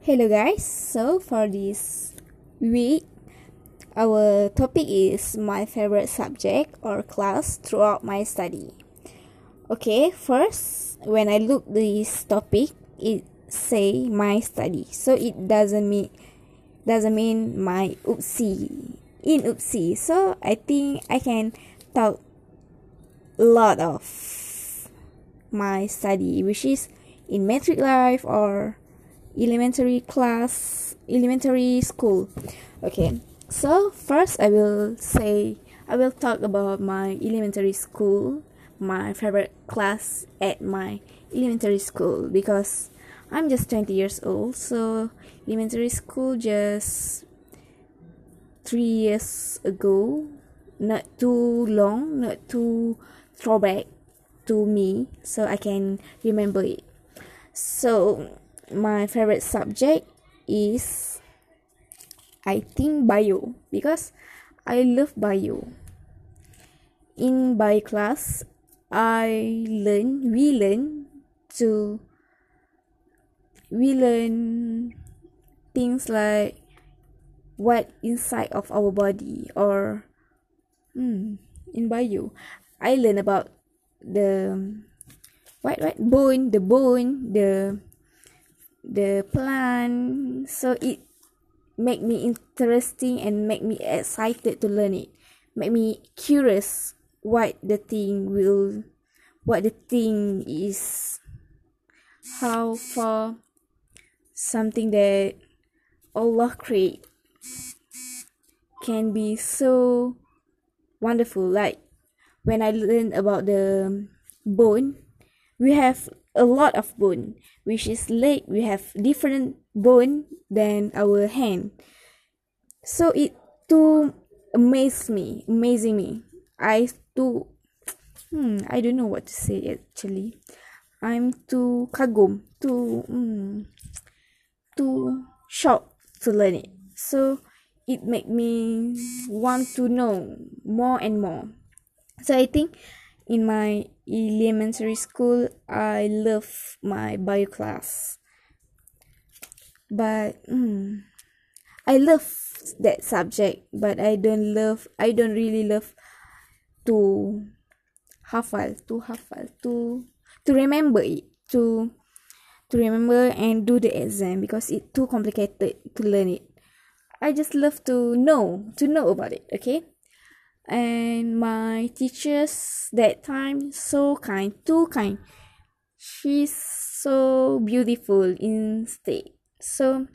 Hello, guys. So, for this week, our topic is my favorite subject or class throughout my study. Okay, first, when I look this topic, it say my study, so it doesn't mean doesn't mean my UPSI in UPSI. So I think I can talk a lot of my study, which is in matric life or elementary class elementary school. Okay so first i will say i will talk about my elementary school my favorite class at my elementary school because i'm just 20 years old so elementary school just three years ago not too long not too throwback to me so i can remember it. So my favorite subject is I think bio because I love bio. In bio class, I learn, we learn to, we learn things like what inside of our body or hmm, in bio. I learn about the what what bone, the bone, the the plant so it make me interesting and make me excited to learn it. Make me curious what the thing will what the thing is. How far something that allah create can be so wonderful. Like when i learn about the bone we have a lot of bone which is leg we have different bone than our hand. So it too amaze me amazing me. I too hmm i don't know what to say actually. I'm too kagum too hmm, too shocked to learn it. So it made me want to know more and more. So i think in my elementary school i love my bio class. But mm, i love that subject but i don't love i don't really love to hafal to hafal to to remember it to to remember and do the exam because it's too complicated to learn it. I just love to know to know about it okay and my teachers that time so kind too kind. She's so beautiful in state so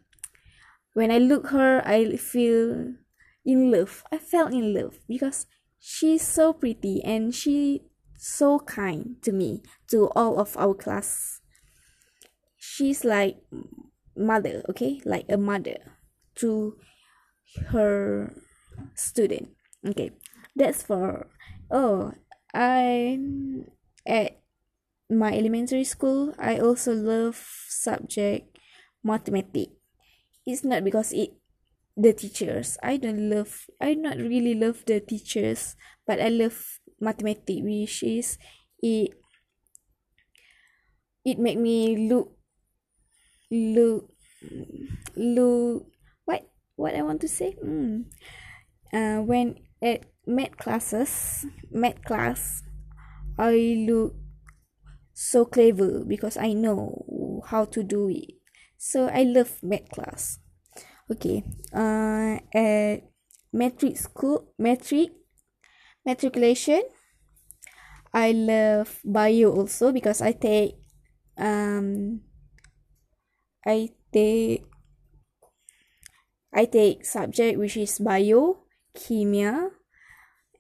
when i look her i feel in love. I fell in love because she's so pretty and she so kind to me to all of our class. She's like mother okay? Like a mother to her student okay that's for oh i at my elementary school i also love subject mathematics it's not because it the teachers i don't love i not really love the teachers but i love mathematics which is it it make me look look look what what i want to say mm. uh, when at math classes math class i look so clever because i know how to do it. So i love math class. Okay uh at matric school matric matriculation. I love bio also because i take um i take i take subject which is bio kimia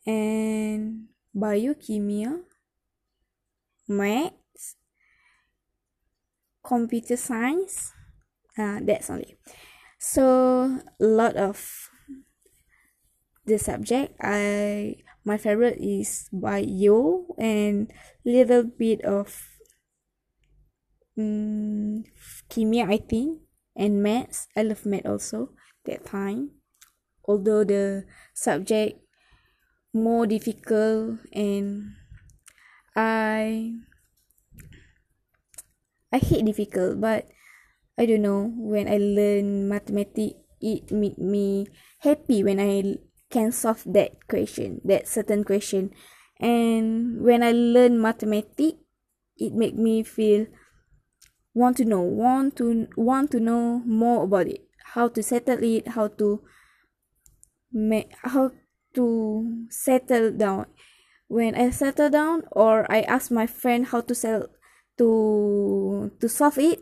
and biokimia, maths, computer science. Uh, that's only. So a lot of the subject I my favorite is bio and little bit of um, kimia I think and maths. I love math also that time. Although the subject more difficult and I I hate difficult but I don't know when I learn mathematics it make me happy when I can solve that question that certain question. And when I learn mathematics it make me feel want to know want to want to know more about it. How to settle it how to make how to settle down. When I settle down or I ask my friend how to sell to to solve it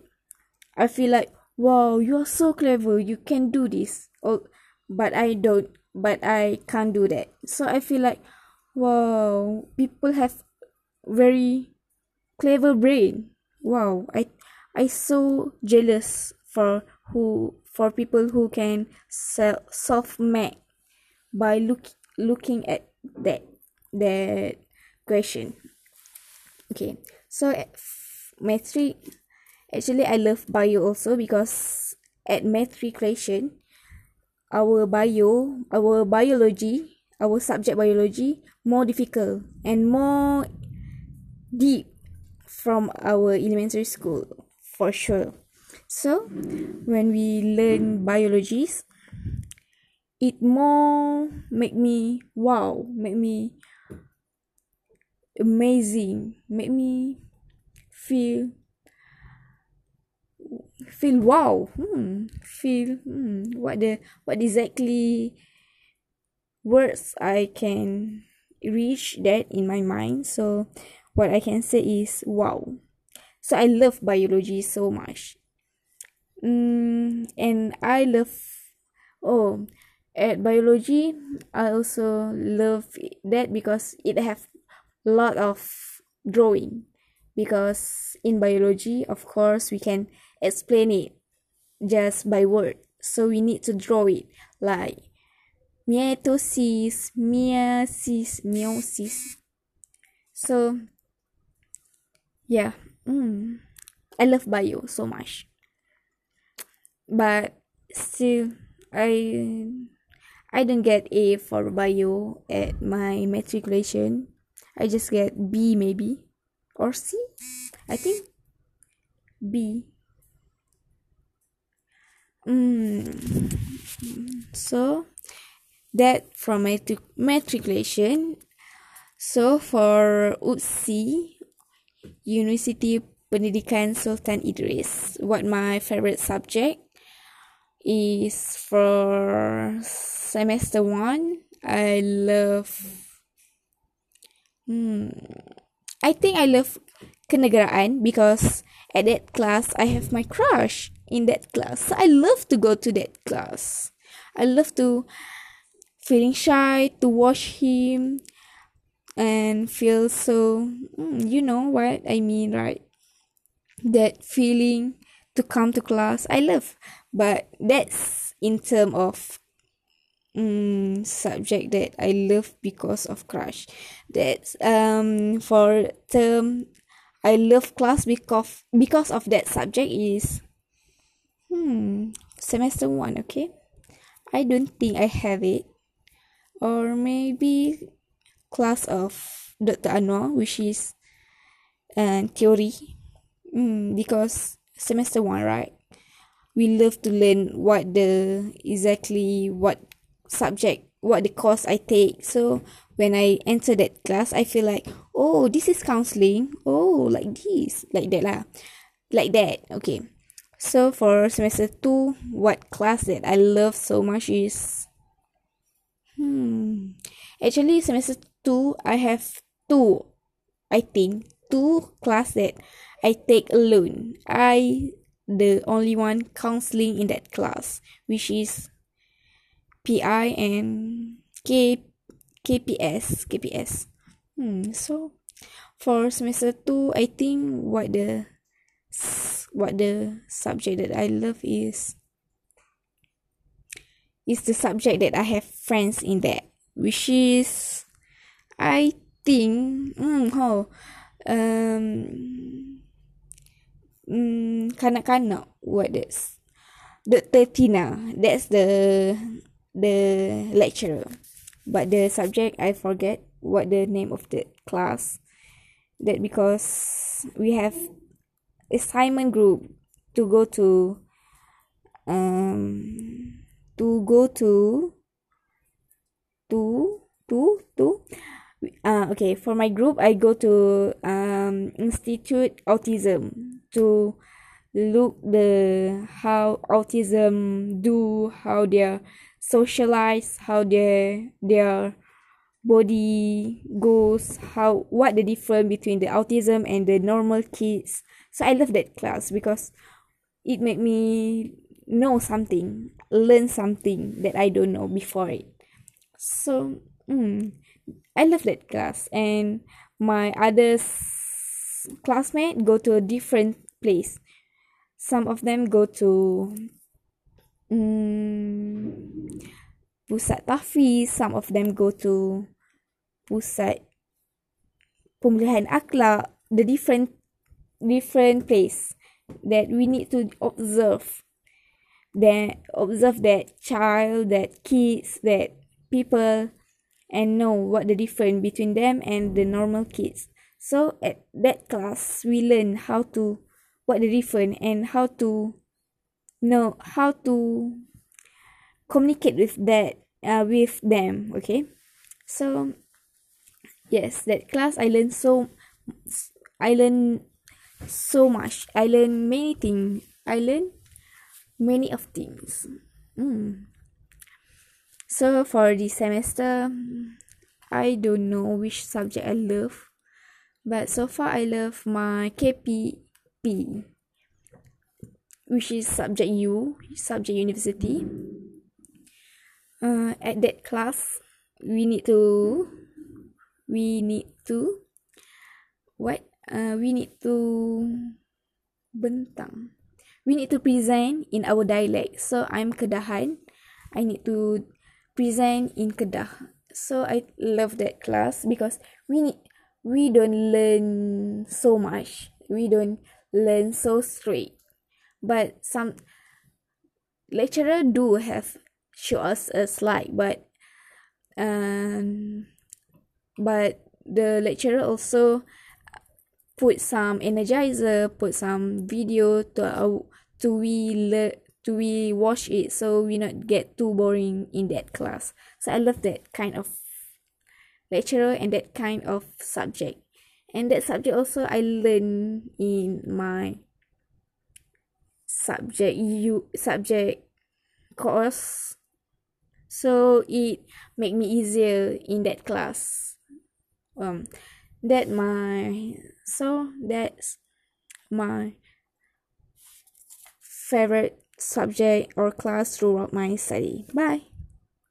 I feel like wow you are so clever. You can do this. Oh but I don't but I can't do that. So I feel like wow people have very clever brain. Wow I I so jealous for who for people who can sell, solve math by look looking at that that question. Okay. So matric actually I love bio also because at matriculation our bio our biology our subject biology more difficult and more deep from our elementary school for sure. So when we learn biologies it more make me wow make me amazing make me feel feel wow. Hmm feel hmm what the what exactly words i can reach that in my mind. So what i can say is wow. So i love biology so much. Mm, and i love oh at biology i also love that because it have a lot of drawing. Because in biology of course we can explain it just by word. So we need to draw it. Like mitosis meiosis meiosis. So yeah. Mm, i love bio so much. But still i i don't get a for bio at my matriculation. I just get b maybe or c? I think b. Mm. so that from matric- matriculation. So for UPSI University Pendidikan Sultan Idris what my favorite subject is for semester 1 I love hmm I think I love kenegaraan because at that class I have my crush in that class. So I love to go to that class. I love to feeling shy to watch him and feel so mm, you know what I mean, right? That feeling to come to class. I love, but that's in term of um, subject that I love because of crush. That's um for term I love class because because of that subject is hmm semester one okay I don't think I have it or maybe class of Dr. Anwar which is uh, theory mm, because semester one right we love to learn what the exactly what subject what the course I take. So when I enter that class I feel like oh this is counseling. Oh like this like that lah. Like that okay. So for semester 2 what class that I love so much is hmm. Actually semester 2 I have two I think. Two class that I take alone. I the only one counseling in that class which is PI and K KPS KPS. Hmm. So for semester two, I think what the what the subject that I love is is the subject that I have friends in that, which is I think hmm how um mm, kanak-kanak what that's Dr. Tina that's the the lecturer but the subject I forget what the name of the class that because we have assignment group to go to um to go to to to to uh okay for my group i go to um institute autism to look the how autism do how they socialize how their their body goes how what the difference between the autism and the normal kids. So i love that class because it made me know something learn something that i don't know before it. So mm, i love that class. And my other classmate go to a different place. Some of them go to mm, pusat tahfiz. Some of them go to pusat pemulihan akhlak. The different different place that we need to observe. That observe that child that kids that people and know what the difference between them and the normal kids. So at that class we learn how to what the difference and how to know how to communicate with that uh, with them okay? So yes that class i learned so i learned so much. I learned many things i learned many of things. Mm. So for this semester i don't know which subject i love but so far i love my kpp which is subject u subject university. Uh, at that class we need to we need to what? Uh, we need to bentang. We need to present in our dialect. So i'm kedahan. I need to present in kedah. So i love that class because we need we don't learn so much. We don't learn so straight. But some lecturer do have show us a slide but um but the lecturer also put some energizer put some video to uh, to we le- to we watch it so we not get too boring in that class. So i love that kind of lecturer and that kind of subject. And that subject also i learn in my subject you subject course. So it make me easier in that class. Um that my so that's my favorite subject or class throughout my study. Bye